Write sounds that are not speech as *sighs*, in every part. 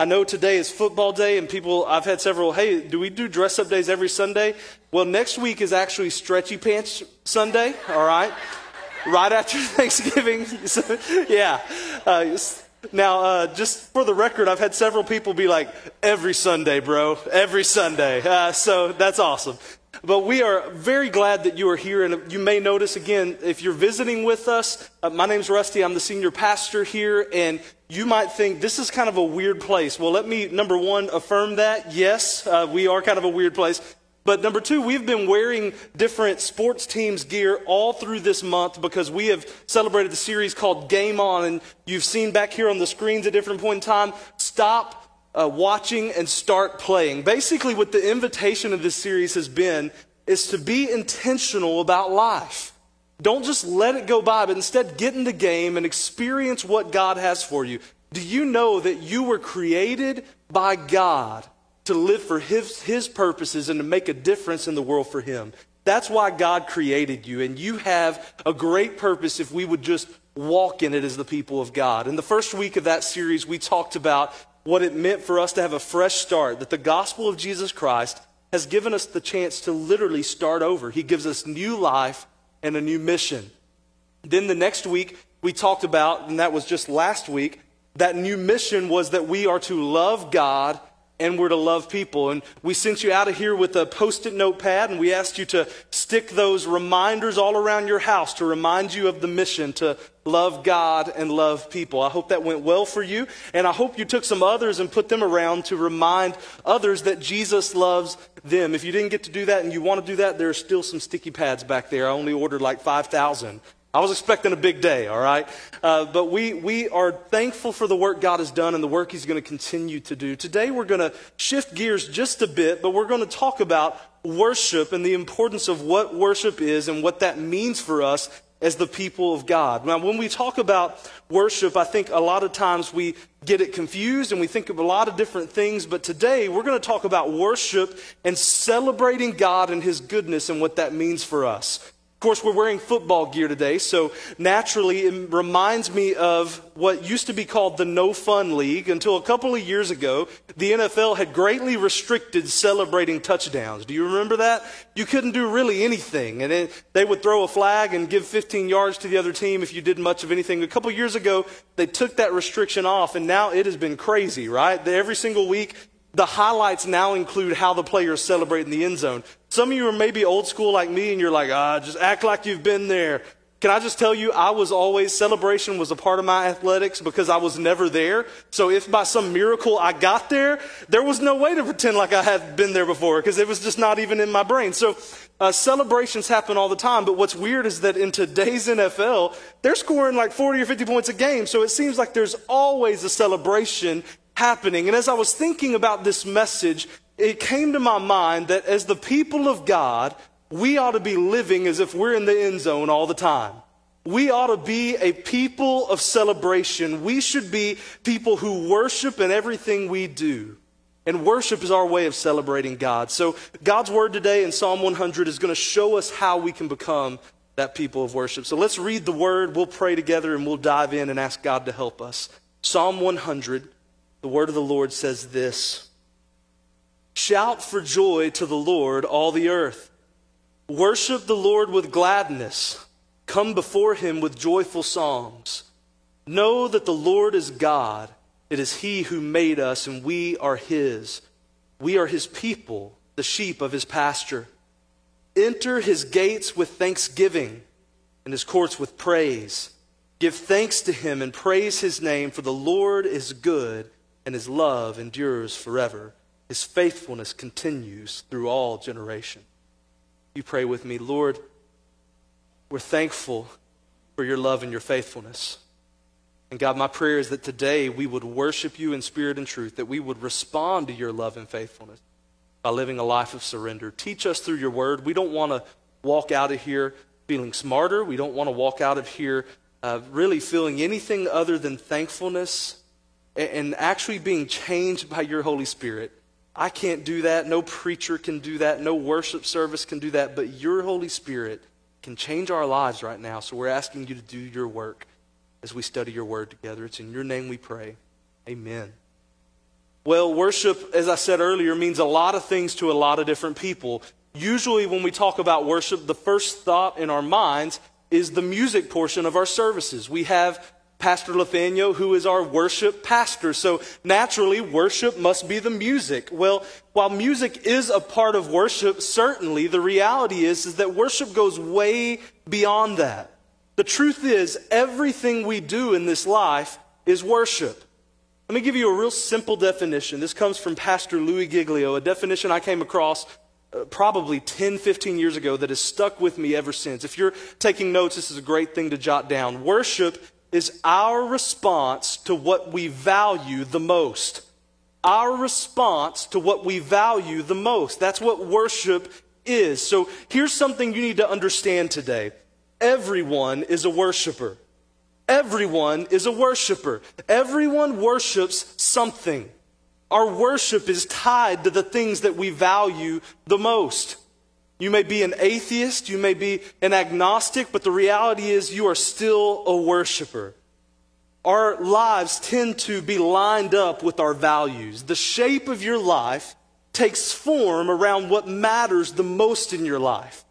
I know today is football day, and people, I've had several, hey, do we do dress up days every Sunday? Well, next week is actually Stretchy Pants Sunday, all right? right after *laughs* Thanksgiving. yeah. Uh, now, uh, just for the record, I've had several people be like, every Sunday, bro, every Sunday. Uh, so that's awesome. But we are very glad that you are here. And you may notice again, if you're visiting with us, uh, my name's Rusty. I'm the senior pastor here. And you might think this is kind of a weird place. Well, let me, number one, affirm that. Yes, uh, we are kind of a weird place. But number two, we've been wearing different sports teams gear all through this month because we have celebrated the series called Game On. And you've seen back here on the screens at different point in time, stop uh, watching and start playing. Basically, what the invitation of this series has been is to be intentional about life. Don't just let it go by, but instead get in the game and experience what God has for you. Do you know that you were created by God to live for his, his purposes and to make a difference in the world for Him? That's why God created you, and you have a great purpose if we would just walk in it as the people of God. In the first week of that series, we talked about what it meant for us to have a fresh start, that the gospel of Jesus Christ has given us the chance to literally start over. He gives us new life and a new mission. Then the next week, we talked about, and that was just last week, that new mission was that we are to love God and we're to love people. And we sent you out of here with a post it notepad, and we asked you to stick those reminders all around your house to remind you of the mission to love God and love people. I hope that went well for you, and I hope you took some others and put them around to remind others that Jesus loves them. If you didn't get to do that and you want to do that, there are still some sticky pads back there. I only ordered like 5,000. I was expecting a big day, all right? Uh, but we, we are thankful for the work God has done and the work He's going to continue to do. Today, we're going to shift gears just a bit, but we're going to talk about worship and the importance of what worship is and what that means for us as the people of God. Now, when we talk about worship, I think a lot of times we get it confused and we think of a lot of different things, but today we're going to talk about worship and celebrating God and His goodness and what that means for us. Of course, we're wearing football gear today, so naturally it reminds me of what used to be called the No Fun League until a couple of years ago. The NFL had greatly restricted celebrating touchdowns. Do you remember that? You couldn't do really anything, and it, they would throw a flag and give 15 yards to the other team if you did much of anything. A couple of years ago, they took that restriction off, and now it has been crazy, right? Every single week, the highlights now include how the players celebrate in the end zone. Some of you are maybe old school like me and you're like, ah, just act like you've been there. Can I just tell you, I was always, celebration was a part of my athletics because I was never there. So if by some miracle I got there, there was no way to pretend like I had been there before because it was just not even in my brain. So uh, celebrations happen all the time. But what's weird is that in today's NFL, they're scoring like 40 or 50 points a game. So it seems like there's always a celebration happening. And as I was thinking about this message, it came to my mind that as the people of God, we ought to be living as if we're in the end zone all the time. We ought to be a people of celebration. We should be people who worship in everything we do. And worship is our way of celebrating God. So, God's word today in Psalm 100 is going to show us how we can become that people of worship. So, let's read the word, we'll pray together, and we'll dive in and ask God to help us. Psalm 100, the word of the Lord says this. Shout for joy to the Lord, all the earth. Worship the Lord with gladness. Come before him with joyful songs. Know that the Lord is God. It is he who made us, and we are his. We are his people, the sheep of his pasture. Enter his gates with thanksgiving and his courts with praise. Give thanks to him and praise his name, for the Lord is good, and his love endures forever. His faithfulness continues through all generation. You pray with me, Lord, we're thankful for your love and your faithfulness. And God, my prayer is that today we would worship you in spirit and truth, that we would respond to your love and faithfulness by living a life of surrender. Teach us through your word. We don't want to walk out of here feeling smarter. We don't want to walk out of here uh, really feeling anything other than thankfulness and, and actually being changed by your Holy Spirit. I can't do that. No preacher can do that. No worship service can do that. But your Holy Spirit can change our lives right now. So we're asking you to do your work as we study your word together. It's in your name we pray. Amen. Well, worship, as I said earlier, means a lot of things to a lot of different people. Usually, when we talk about worship, the first thought in our minds is the music portion of our services. We have Pastor Lefano, who is our worship pastor. So naturally, worship must be the music. Well, while music is a part of worship, certainly the reality is, is that worship goes way beyond that. The truth is, everything we do in this life is worship. Let me give you a real simple definition. This comes from Pastor Louis Giglio, a definition I came across uh, probably 10, 15 years ago that has stuck with me ever since. If you're taking notes, this is a great thing to jot down. Worship is our response to what we value the most. Our response to what we value the most. That's what worship is. So here's something you need to understand today everyone is a worshiper. Everyone is a worshiper. Everyone worships something. Our worship is tied to the things that we value the most. You may be an atheist, you may be an agnostic, but the reality is you are still a worshiper. Our lives tend to be lined up with our values. The shape of your life takes form around what matters the most in your life.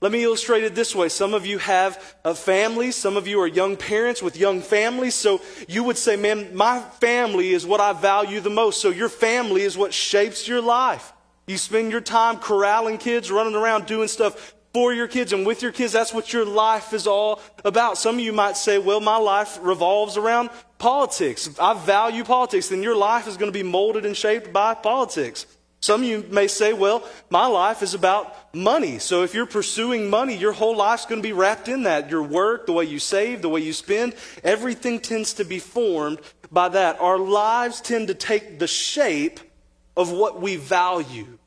Let me illustrate it this way. Some of you have a family. Some of you are young parents with young families. So you would say, man, my family is what I value the most. So your family is what shapes your life. You spend your time corralling kids, running around doing stuff for your kids and with your kids. That's what your life is all about. Some of you might say, well, my life revolves around politics. I value politics. Then your life is going to be molded and shaped by politics. Some of you may say, well, my life is about money. So if you're pursuing money, your whole life's going to be wrapped in that. Your work, the way you save, the way you spend, everything tends to be formed by that. Our lives tend to take the shape of what we value.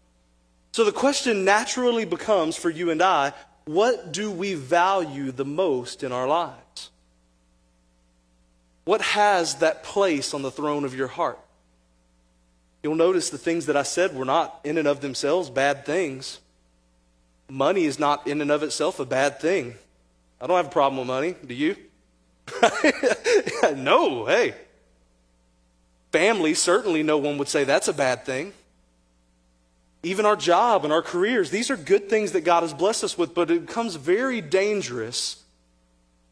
So the question naturally becomes for you and I what do we value the most in our lives? What has that place on the throne of your heart? You'll notice the things that I said were not in and of themselves bad things. Money is not in and of itself a bad thing. I don't have a problem with money. Do you? *laughs* no, hey. Family, certainly no one would say that's a bad thing. Even our job and our careers, these are good things that God has blessed us with, but it becomes very dangerous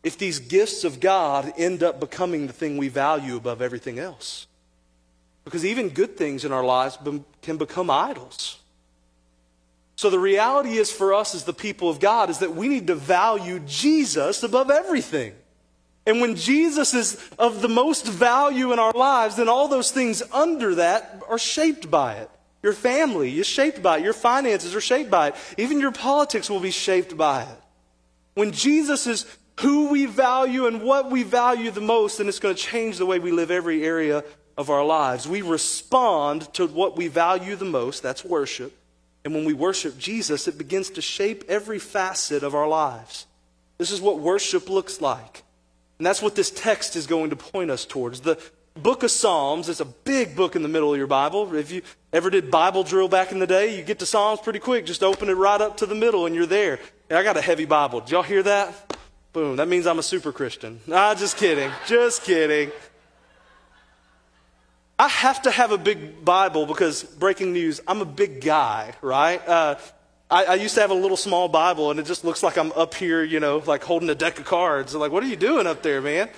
if these gifts of God end up becoming the thing we value above everything else. Because even good things in our lives can become idols. So the reality is for us as the people of God is that we need to value Jesus above everything. And when Jesus is of the most value in our lives, then all those things under that are shaped by it. Your family is shaped by it. Your finances are shaped by it. Even your politics will be shaped by it. When Jesus is who we value and what we value the most, then it's going to change the way we live every area of our lives. We respond to what we value the most, that's worship. And when we worship Jesus, it begins to shape every facet of our lives. This is what worship looks like. And that's what this text is going to point us towards. The book of Psalms is a big book in the middle of your Bible. If you ever did Bible drill back in the day, you get to Psalms pretty quick. Just open it right up to the middle and you're there. I got a heavy Bible. Did y'all hear that? Boom. That means I'm a super Christian. Ah, just kidding. Just kidding. I have to have a big Bible because, breaking news, I'm a big guy, right? Uh, I, I, used to have a little small Bible, and it just looks like I'm up here, you know, like holding a deck of cards. I'm like, what are you doing up there, man?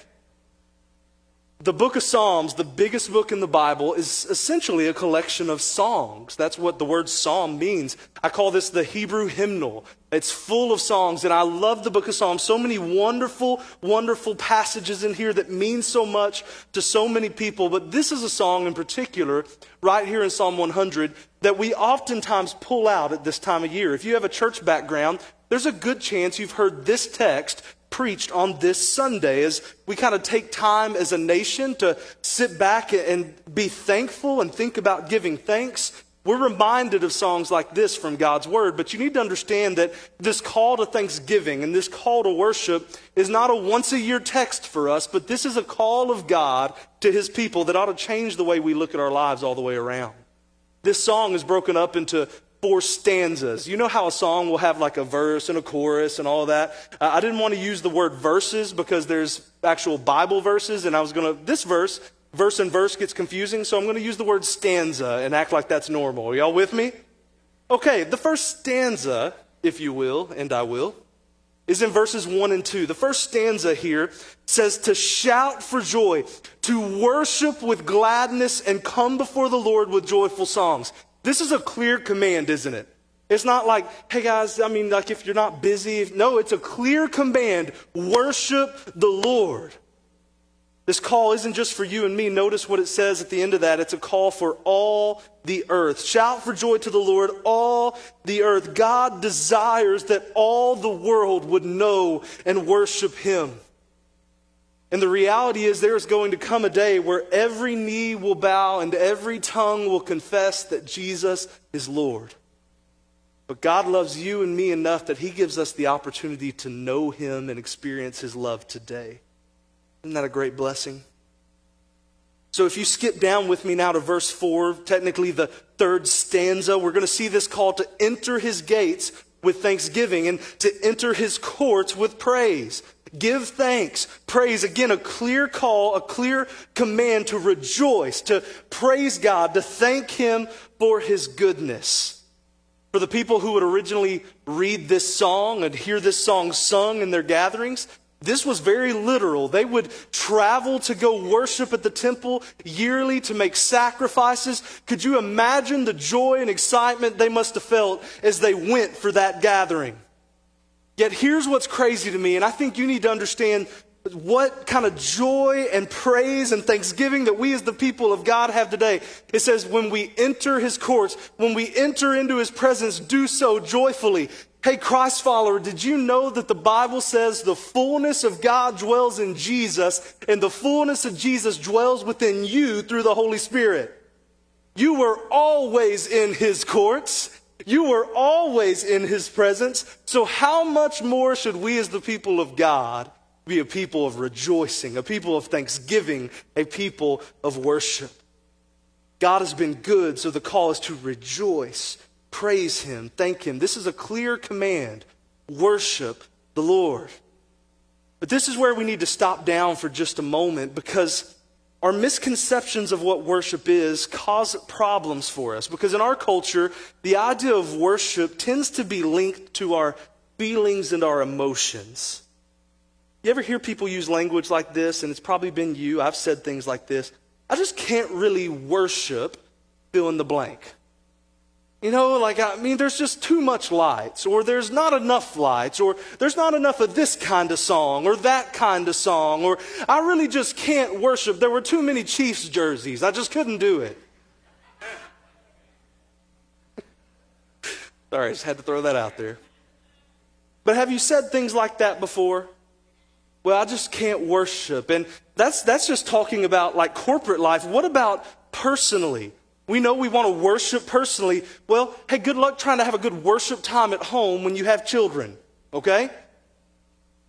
The book of Psalms, the biggest book in the Bible, is essentially a collection of songs. That's what the word psalm means. I call this the Hebrew hymnal. It's full of songs, and I love the book of Psalms. So many wonderful, wonderful passages in here that mean so much to so many people. But this is a song in particular, right here in Psalm 100, that we oftentimes pull out at this time of year. If you have a church background, there's a good chance you've heard this text preached on this Sunday as we kind of take time as a nation to sit back and be thankful and think about giving thanks. We're reminded of songs like this from God's Word, but you need to understand that this call to thanksgiving and this call to worship is not a once a year text for us, but this is a call of God to His people that ought to change the way we look at our lives all the way around. This song is broken up into four stanzas. You know how a song will have like a verse and a chorus and all that? I didn't want to use the word verses because there's actual Bible verses, and I was going to, this verse verse and verse gets confusing, so I'm going to use the word stanza and act like that's normal. Are y'all with me? Okay, the first stanza, if you will, and I will, is in verses 1 and 2. The first stanza here says to shout for joy, to worship with gladness, and come before the Lord with joyful songs. This is a clear command, isn't it? It's not like, hey guys, I mean, like if you're not busy. If, no, it's a clear command worship the Lord. This call isn't just for you and me. Notice what it says at the end of that. It's a call for all the earth. Shout for joy to the Lord, all the earth. God desires that all the world would know and worship Him. And the reality is, there is going to come a day where every knee will bow and every tongue will confess that Jesus is Lord. But God loves you and me enough that He gives us the opportunity to know Him and experience His love today. Isn't that a great blessing? So, if you skip down with me now to verse 4, technically the third stanza, we're going to see this call to enter His gates with thanksgiving and to enter His courts with praise. Give thanks, praise. Again, a clear call, a clear command to rejoice, to praise God, to thank Him for His goodness. For the people who would originally read this song and hear this song sung in their gatherings, this was very literal. They would travel to go worship at the temple yearly to make sacrifices. Could you imagine the joy and excitement they must have felt as they went for that gathering? Yet here's what's crazy to me, and I think you need to understand what kind of joy and praise and thanksgiving that we as the people of God have today. It says, when we enter his courts, when we enter into his presence, do so joyfully. Hey, Christ follower, did you know that the Bible says the fullness of God dwells in Jesus and the fullness of Jesus dwells within you through the Holy Spirit? You were always in his courts. You were always in his presence. So how much more should we as the people of God be a people of rejoicing, a people of thanksgiving, a people of worship. God has been good, so the call is to rejoice, praise Him, thank Him. This is a clear command worship the Lord. But this is where we need to stop down for just a moment because our misconceptions of what worship is cause problems for us. Because in our culture, the idea of worship tends to be linked to our feelings and our emotions. You ever hear people use language like this? And it's probably been you. I've said things like this. I just can't really worship fill in the blank. You know, like, I mean, there's just too much lights, or there's not enough lights, or there's not enough of this kind of song, or that kind of song, or I really just can't worship. There were too many Chiefs jerseys. I just couldn't do it. Sorry, I just had to throw that out there. But have you said things like that before? well, I just can't worship. And that's, that's just talking about like corporate life. What about personally? We know we want to worship personally. Well, hey, good luck trying to have a good worship time at home when you have children, okay?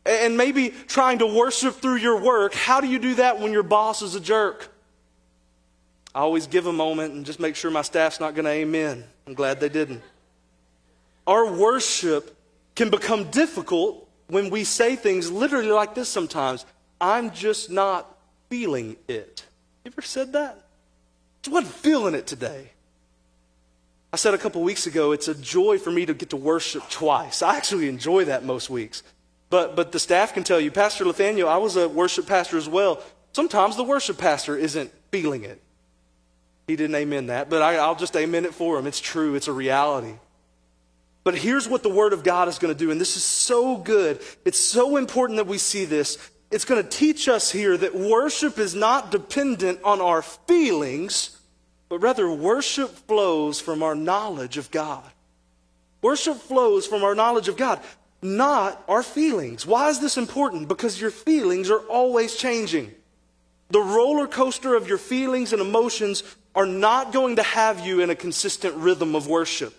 And maybe trying to worship through your work. How do you do that when your boss is a jerk? I always give a moment and just make sure my staff's not going to amen. I'm glad they didn't. Our worship can become difficult when we say things literally like this sometimes I'm just not feeling it. You ever said that? I wasn't feeling it today. I said a couple weeks ago, it's a joy for me to get to worship twice. I actually enjoy that most weeks. But, but the staff can tell you, Pastor Nathaniel, I was a worship pastor as well. Sometimes the worship pastor isn't feeling it. He didn't amen that, but I, I'll just amen it for him. It's true, it's a reality. But here's what the Word of God is going to do, and this is so good. It's so important that we see this. It's going to teach us here that worship is not dependent on our feelings, but rather worship flows from our knowledge of God. Worship flows from our knowledge of God, not our feelings. Why is this important? Because your feelings are always changing. The roller coaster of your feelings and emotions are not going to have you in a consistent rhythm of worship.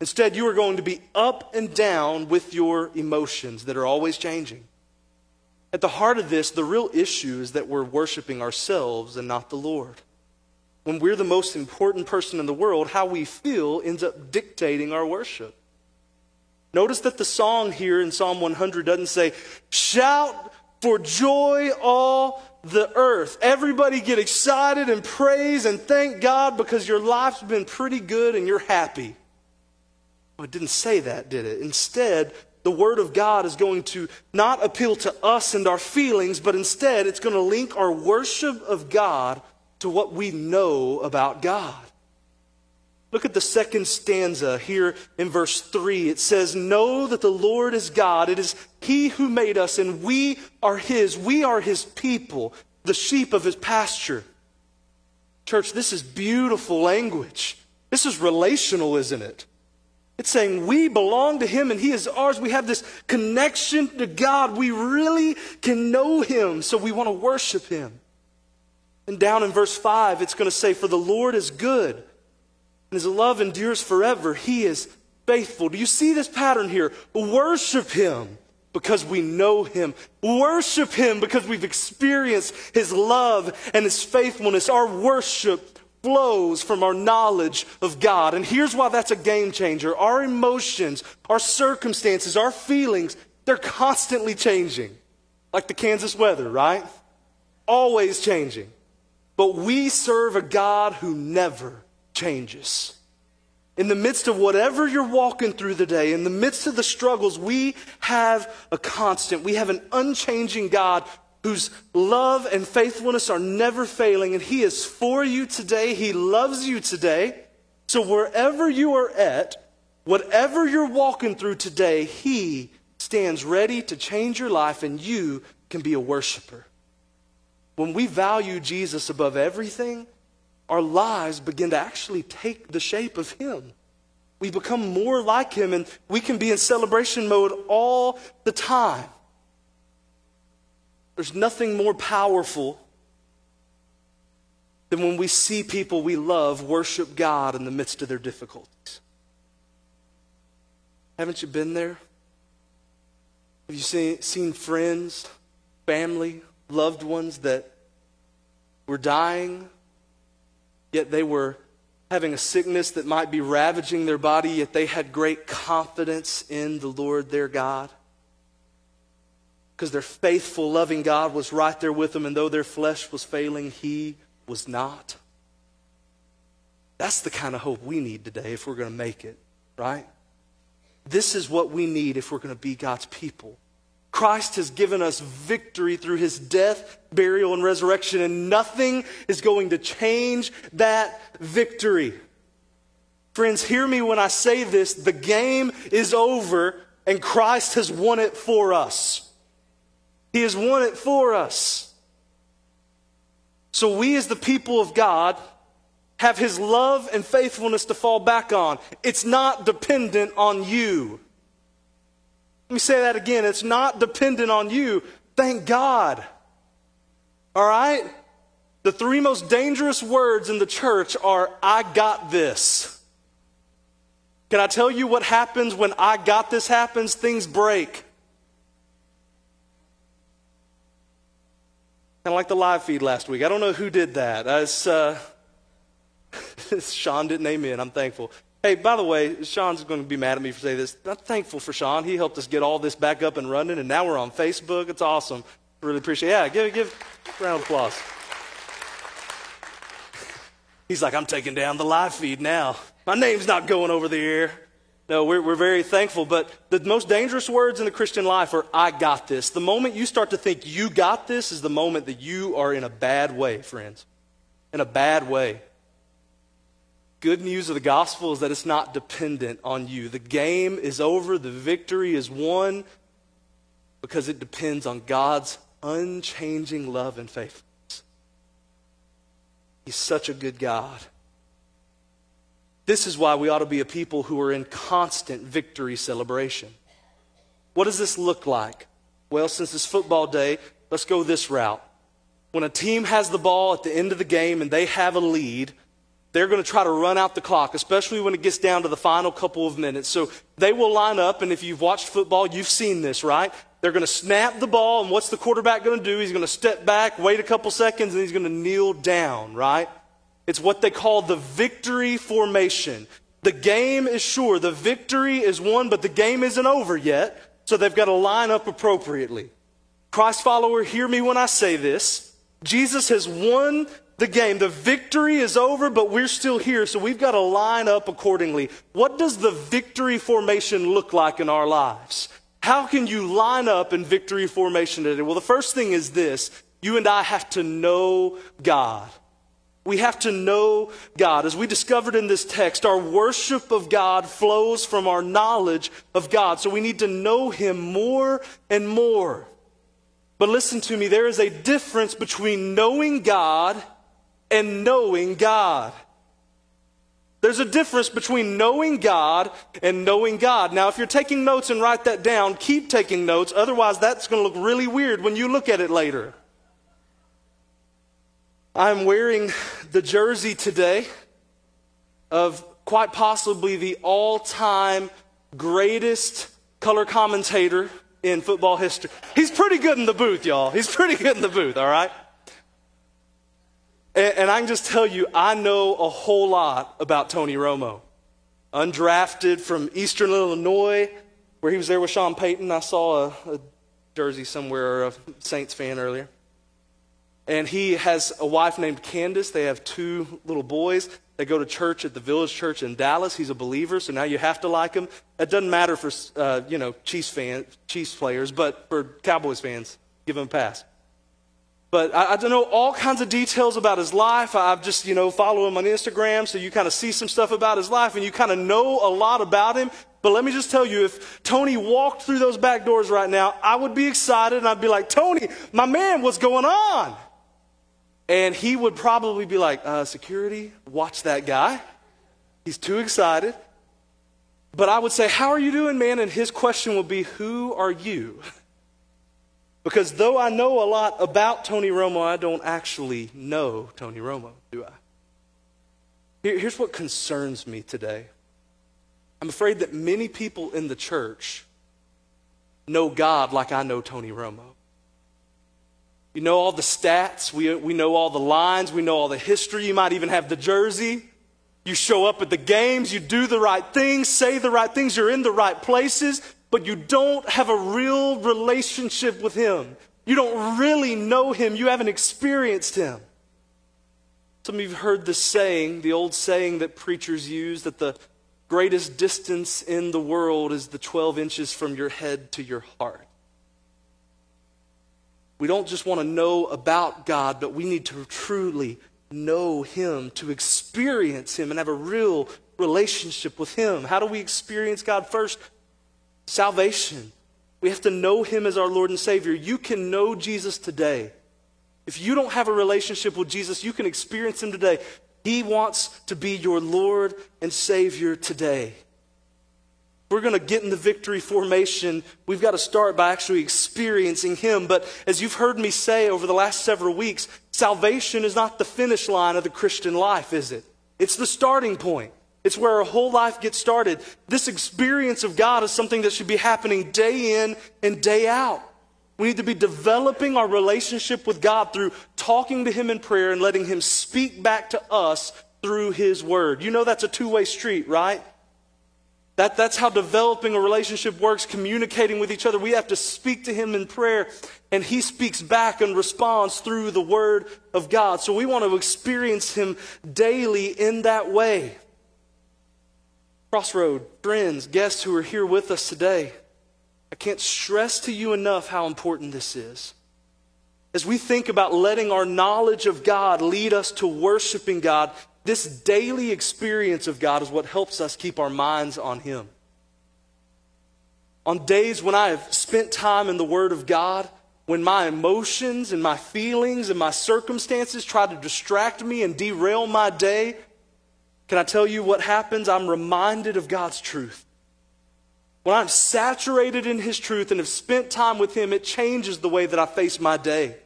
Instead, you are going to be up and down with your emotions that are always changing. At the heart of this, the real issue is that we're worshiping ourselves and not the Lord. When we're the most important person in the world, how we feel ends up dictating our worship. Notice that the song here in Psalm 100 doesn't say, Shout for joy, all the earth. Everybody get excited and praise and thank God because your life's been pretty good and you're happy. Well, it didn't say that, did it? Instead, the Word of God is going to not appeal to us and our feelings, but instead it's going to link our worship of God to what we know about God. Look at the second stanza here in verse 3. It says, Know that the Lord is God. It is He who made us, and we are His. We are His people, the sheep of His pasture. Church, this is beautiful language. This is relational, isn't it? It's saying we belong to Him and He is ours. We have this connection to God. We really can know Him, so we want to worship Him. And down in verse 5, it's going to say, For the Lord is good, and His love endures forever. He is faithful. Do you see this pattern here? Worship Him because we know Him. Worship Him because we've experienced His love and His faithfulness. Our worship flows from our knowledge of God. And here's why that's a game changer our emotions, our circumstances, our feelings, they're constantly changing. Like the Kansas weather, right? Always changing. But we serve a God who never changes. In the midst of whatever you're walking through the day, in the midst of the struggles, we have a constant. We have an unchanging God whose love and faithfulness are never failing, and He is for you today. He loves you today. So, wherever you are at, whatever you're walking through today, He stands ready to change your life, and you can be a worshiper. When we value Jesus above everything, our lives begin to actually take the shape of Him. We become more like Him, and we can be in celebration mode all the time. There's nothing more powerful than when we see people we love worship God in the midst of their difficulties. Haven't you been there? Have you seen, seen friends, family, loved ones that were dying, yet they were having a sickness that might be ravaging their body, yet they had great confidence in the Lord their God? Because their faithful, loving God was right there with them, and though their flesh was failing, He was not. That's the kind of hope we need today if we're going to make it, right? This is what we need if we're going to be God's people. Christ has given us victory through his death, burial, and resurrection, and nothing is going to change that victory. Friends, hear me when I say this the game is over, and Christ has won it for us. He has won it for us. So we, as the people of God, have His love and faithfulness to fall back on. It's not dependent on you. Let me say that again. It's not dependent on you. Thank God. All right? The three most dangerous words in the church are, I got this. Can I tell you what happens when I got this happens? Things break. Kind of like the live feed last week. I don't know who did that. As, uh, *laughs* Sean didn't name in. I'm thankful. Hey, by the way, Sean's going to be mad at me for saying this. I'm thankful for Sean. He helped us get all this back up and running, and now we're on Facebook. It's awesome. Really appreciate it. Yeah, give, give a round of applause. *laughs* He's like, I'm taking down the live feed now. My name's not going over the air. No, we're, we're very thankful. But the most dangerous words in the Christian life are, I got this. The moment you start to think you got this is the moment that you are in a bad way, friends. In a bad way. Good news of the gospel is that it's not dependent on you. The game is over, the victory is won because it depends on God's unchanging love and faithfulness. He's such a good God. This is why we ought to be a people who are in constant victory celebration. What does this look like? Well, since it's football day, let's go this route. When a team has the ball at the end of the game and they have a lead, they're going to try to run out the clock, especially when it gets down to the final couple of minutes. So they will line up, and if you've watched football, you've seen this, right? They're going to snap the ball, and what's the quarterback going to do? He's going to step back, wait a couple seconds, and he's going to kneel down, right? It's what they call the victory formation. The game is sure, the victory is won, but the game isn't over yet, so they've got to line up appropriately. Christ follower, hear me when I say this. Jesus has won the game. The victory is over, but we're still here, so we've got to line up accordingly. What does the victory formation look like in our lives? How can you line up in victory formation today? Well, the first thing is this you and I have to know God. We have to know God. As we discovered in this text, our worship of God flows from our knowledge of God. So we need to know Him more and more. But listen to me, there is a difference between knowing God and knowing God. There's a difference between knowing God and knowing God. Now, if you're taking notes and write that down, keep taking notes. Otherwise, that's going to look really weird when you look at it later. I'm wearing the jersey today of quite possibly the all time greatest color commentator in football history. He's pretty good in the booth, y'all. He's pretty good in the booth, all right? And, and I can just tell you, I know a whole lot about Tony Romo. Undrafted from Eastern Illinois, where he was there with Sean Payton. I saw a, a jersey somewhere, a Saints fan earlier. And he has a wife named Candice. They have two little boys. They go to church at the Village Church in Dallas. He's a believer, so now you have to like him. It doesn't matter for uh, you know Chiefs fans, Chiefs players, but for Cowboys fans, give him a pass. But I, I don't know all kinds of details about his life. I've just, you know, follow him on Instagram, so you kind of see some stuff about his life and you kind of know a lot about him. But let me just tell you, if Tony walked through those back doors right now, I would be excited and I'd be like, Tony, my man, what's going on? And he would probably be like, uh, security, watch that guy. He's too excited. But I would say, How are you doing, man? And his question would be, Who are you? Because though I know a lot about Tony Romo, I don't actually know Tony Romo, do I? Here's what concerns me today I'm afraid that many people in the church know God like I know Tony Romo. You know all the stats, we, we know all the lines, we know all the history, you might even have the jersey. You show up at the games, you do the right things, say the right things, you're in the right places, but you don't have a real relationship with Him. You don't really know Him. You haven't experienced Him. Some of you have heard the saying, the old saying that preachers use, that the greatest distance in the world is the 12 inches from your head to your heart. We don't just want to know about God, but we need to truly know Him, to experience Him, and have a real relationship with Him. How do we experience God first? salvation. We have to know Him as our Lord and Savior. You can know Jesus today. If you don't have a relationship with Jesus, you can experience Him today. He wants to be your Lord and Savior today. We're going to get in the victory formation. We've got to start by actually experiencing Him. But as you've heard me say over the last several weeks, salvation is not the finish line of the Christian life, is it? It's the starting point. It's where our whole life gets started. This experience of God is something that should be happening day in and day out. We need to be developing our relationship with God through talking to Him in prayer and letting Him speak back to us through His Word. You know that's a two way street, right? That, that's how developing a relationship works, communicating with each other. We have to speak to Him in prayer, and He speaks back and responds through the Word of God. So we want to experience Him daily in that way. Crossroad, friends, guests who are here with us today, I can't stress to you enough how important this is. As we think about letting our knowledge of God lead us to worshiping God, this daily experience of God is what helps us keep our minds on Him. On days when I have spent time in the Word of God, when my emotions and my feelings and my circumstances try to distract me and derail my day, can I tell you what happens? I'm reminded of God's truth. When I'm saturated in His truth and have spent time with Him, it changes the way that I face my day.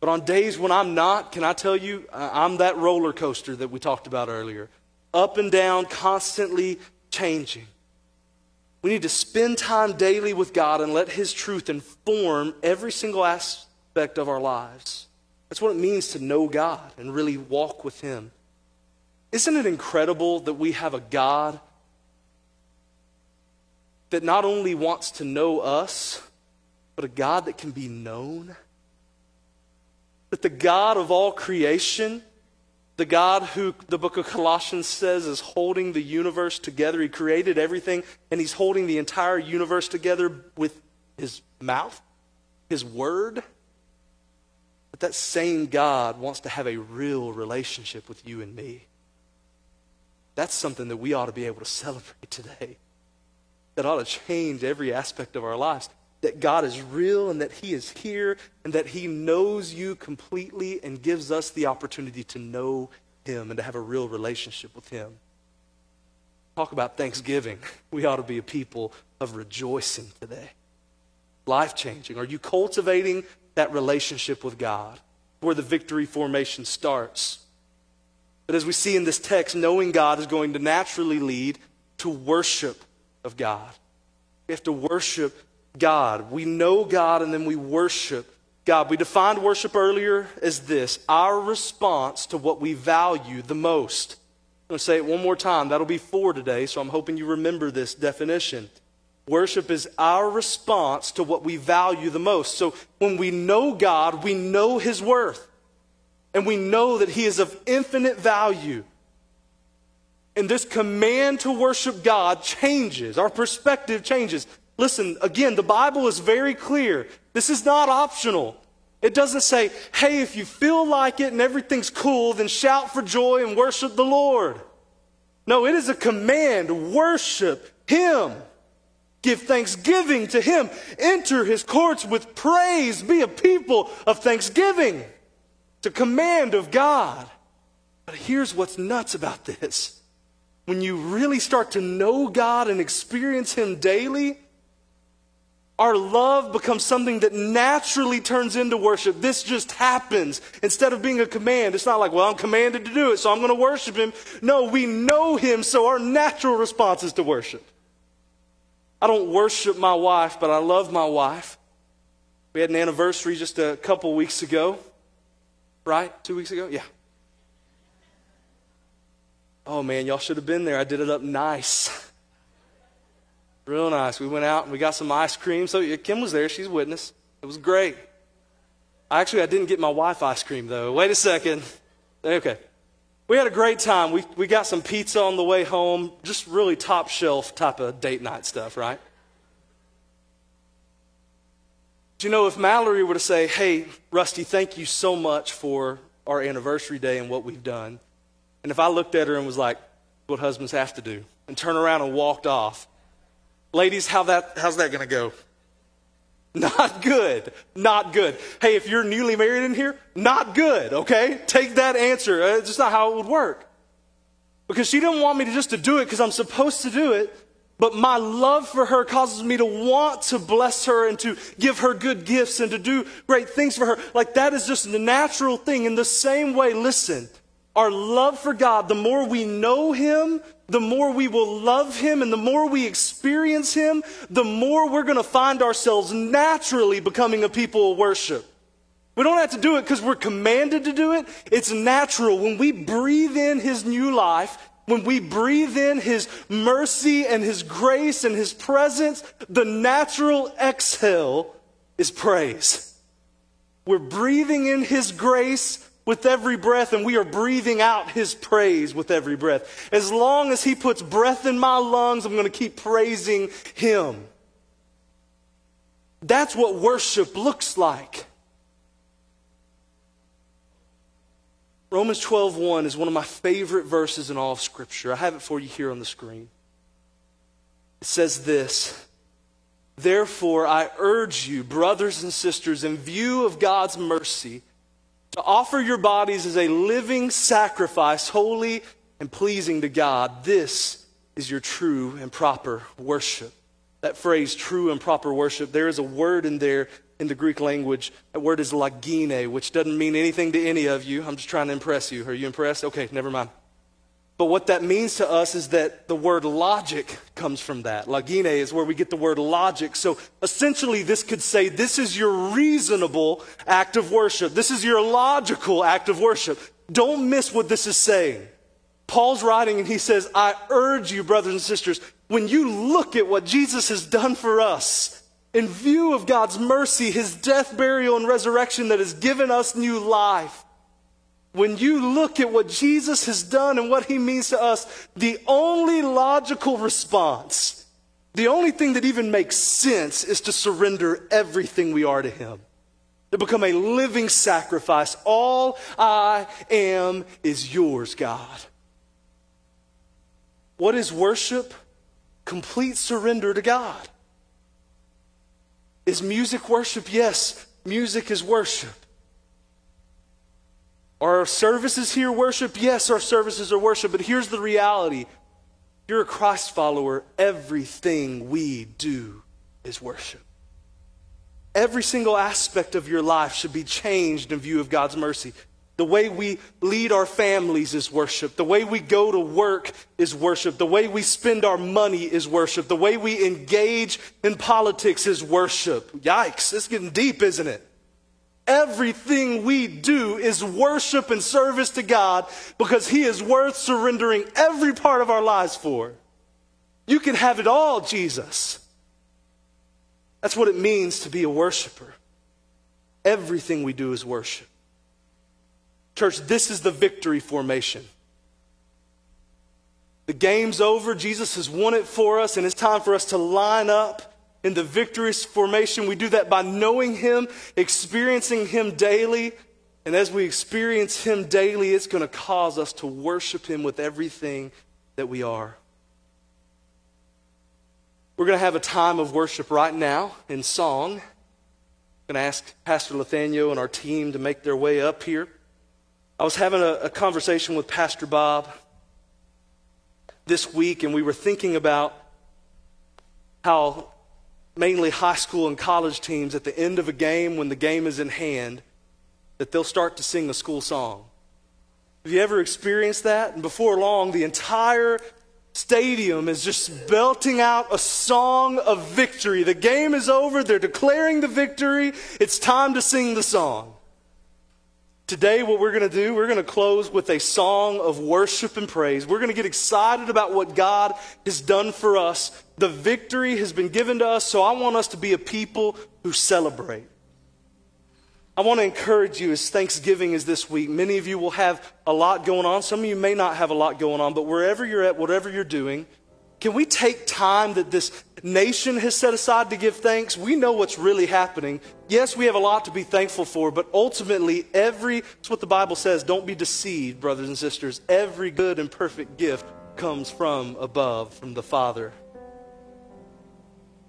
But on days when I'm not, can I tell you, uh, I'm that roller coaster that we talked about earlier. Up and down, constantly changing. We need to spend time daily with God and let His truth inform every single aspect of our lives. That's what it means to know God and really walk with Him. Isn't it incredible that we have a God that not only wants to know us, but a God that can be known? That the God of all creation, the God who the book of Colossians says is holding the universe together, he created everything, and he's holding the entire universe together with his mouth, his word. But that same God wants to have a real relationship with you and me. That's something that we ought to be able to celebrate today. That ought to change every aspect of our lives. That God is real and that He is here and that He knows you completely and gives us the opportunity to know Him and to have a real relationship with Him. Talk about Thanksgiving. *laughs* We ought to be a people of rejoicing today. Life changing. Are you cultivating that relationship with God where the victory formation starts? But as we see in this text, knowing God is going to naturally lead to worship of God. We have to worship God. We know God and then we worship God. We defined worship earlier as this our response to what we value the most. I'm going to say it one more time. That'll be four today, so I'm hoping you remember this definition. Worship is our response to what we value the most. So when we know God, we know His worth and we know that He is of infinite value. And this command to worship God changes, our perspective changes. Listen, again, the Bible is very clear. This is not optional. It doesn't say, hey, if you feel like it and everything's cool, then shout for joy and worship the Lord. No, it is a command. Worship Him. Give thanksgiving to Him. Enter His courts with praise. Be a people of thanksgiving. It's a command of God. But here's what's nuts about this. When you really start to know God and experience Him daily, our love becomes something that naturally turns into worship. This just happens. Instead of being a command, it's not like, well, I'm commanded to do it, so I'm going to worship Him. No, we know Him, so our natural response is to worship. I don't worship my wife, but I love my wife. We had an anniversary just a couple weeks ago right? Two weeks ago? Yeah. Oh man, y'all should have been there. I did it up nice. Real nice. We went out and we got some ice cream. So Kim was there. She's a witness. It was great. Actually, I didn't get my wife ice cream though. Wait a second. Okay. We had a great time. We, we got some pizza on the way home. Just really top shelf type of date night stuff, right? Do you know if Mallory were to say, Hey, Rusty, thank you so much for our anniversary day and what we've done, and if I looked at her and was like, What husbands have to do, and turn around and walked off, ladies, how that, how's that going to go? *laughs* Not good. Not good. Hey, if you're newly married in here, not good, okay? Take that answer. Uh, it's just not how it would work. Because she didn't want me to just to do it because I'm supposed to do it. But my love for her causes me to want to bless her and to give her good gifts and to do great things for her. Like that is just a natural thing. In the same way, listen, our love for God, the more we know Him, the more we will love Him, and the more we experience Him, the more we're going to find ourselves naturally becoming a people of worship. We don't have to do it because we're commanded to do it. It's natural. When we breathe in His new life, when we breathe in His mercy and His grace and His presence, the natural exhale is praise. We're breathing in His grace with every breath, and we are breathing out His praise with every breath. As long as He puts breath in my lungs, I'm going to keep praising Him. That's what worship looks like. Romans 12:1 is one of my favorite verses in all of scripture. I have it for you here on the screen. It says this, Therefore I urge you, brothers and sisters, in view of God's mercy, to offer your bodies as a living sacrifice, holy and pleasing to God. This is your true and proper worship. That phrase, true and proper worship, there is a word in there in the Greek language. That word is logine, which doesn't mean anything to any of you. I'm just trying to impress you. Are you impressed? Okay, never mind. But what that means to us is that the word logic comes from that. Logine is where we get the word logic. So essentially, this could say this is your reasonable act of worship. This is your logical act of worship. Don't miss what this is saying. Paul's writing and he says, I urge you, brothers and sisters, when you look at what Jesus has done for us, in view of God's mercy, his death, burial, and resurrection that has given us new life, when you look at what Jesus has done and what he means to us, the only logical response, the only thing that even makes sense is to surrender everything we are to him. To become a living sacrifice. All I am is yours, God. What is worship? Complete surrender to God. Is music worship? Yes, music is worship. Are our services here worship? Yes, our services are worship. But here's the reality you're a Christ follower, everything we do is worship. Every single aspect of your life should be changed in view of God's mercy. The way we lead our families is worship. The way we go to work is worship. The way we spend our money is worship. The way we engage in politics is worship. Yikes, it's getting deep, isn't it? Everything we do is worship and service to God because He is worth surrendering every part of our lives for. You can have it all, Jesus. That's what it means to be a worshiper. Everything we do is worship. Church, this is the victory formation. The game's over. Jesus has won it for us, and it's time for us to line up in the victorious formation. We do that by knowing Him, experiencing Him daily. And as we experience Him daily, it's going to cause us to worship Him with everything that we are. We're going to have a time of worship right now in song. I'm going to ask Pastor Nathaniel and our team to make their way up here. I was having a, a conversation with Pastor Bob this week, and we were thinking about how mainly high school and college teams at the end of a game, when the game is in hand, that they'll start to sing a school song. Have you ever experienced that? And before long, the entire stadium is just belting out a song of victory. The game is over, they're declaring the victory. It's time to sing the song. Today, what we're going to do, we're going to close with a song of worship and praise. We're going to get excited about what God has done for us. The victory has been given to us, so I want us to be a people who celebrate. I want to encourage you as Thanksgiving is this week. Many of you will have a lot going on. Some of you may not have a lot going on, but wherever you're at, whatever you're doing, can we take time that this nation has set aside to give thanks? We know what's really happening. Yes, we have a lot to be thankful for, but ultimately, every, that's what the Bible says, don't be deceived, brothers and sisters. Every good and perfect gift comes from above, from the Father.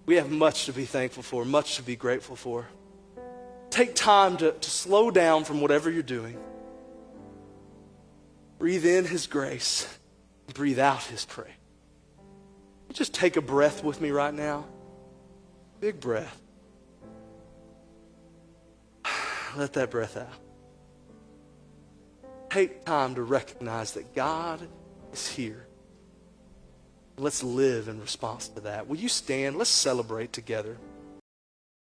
We have much to be thankful for, much to be grateful for. Take time to, to slow down from whatever you're doing. Breathe in His grace, breathe out His praise. Just take a breath with me right now. Big breath. *sighs* Let that breath out. Take time to recognize that God is here. Let's live in response to that. Will you stand? Let's celebrate together.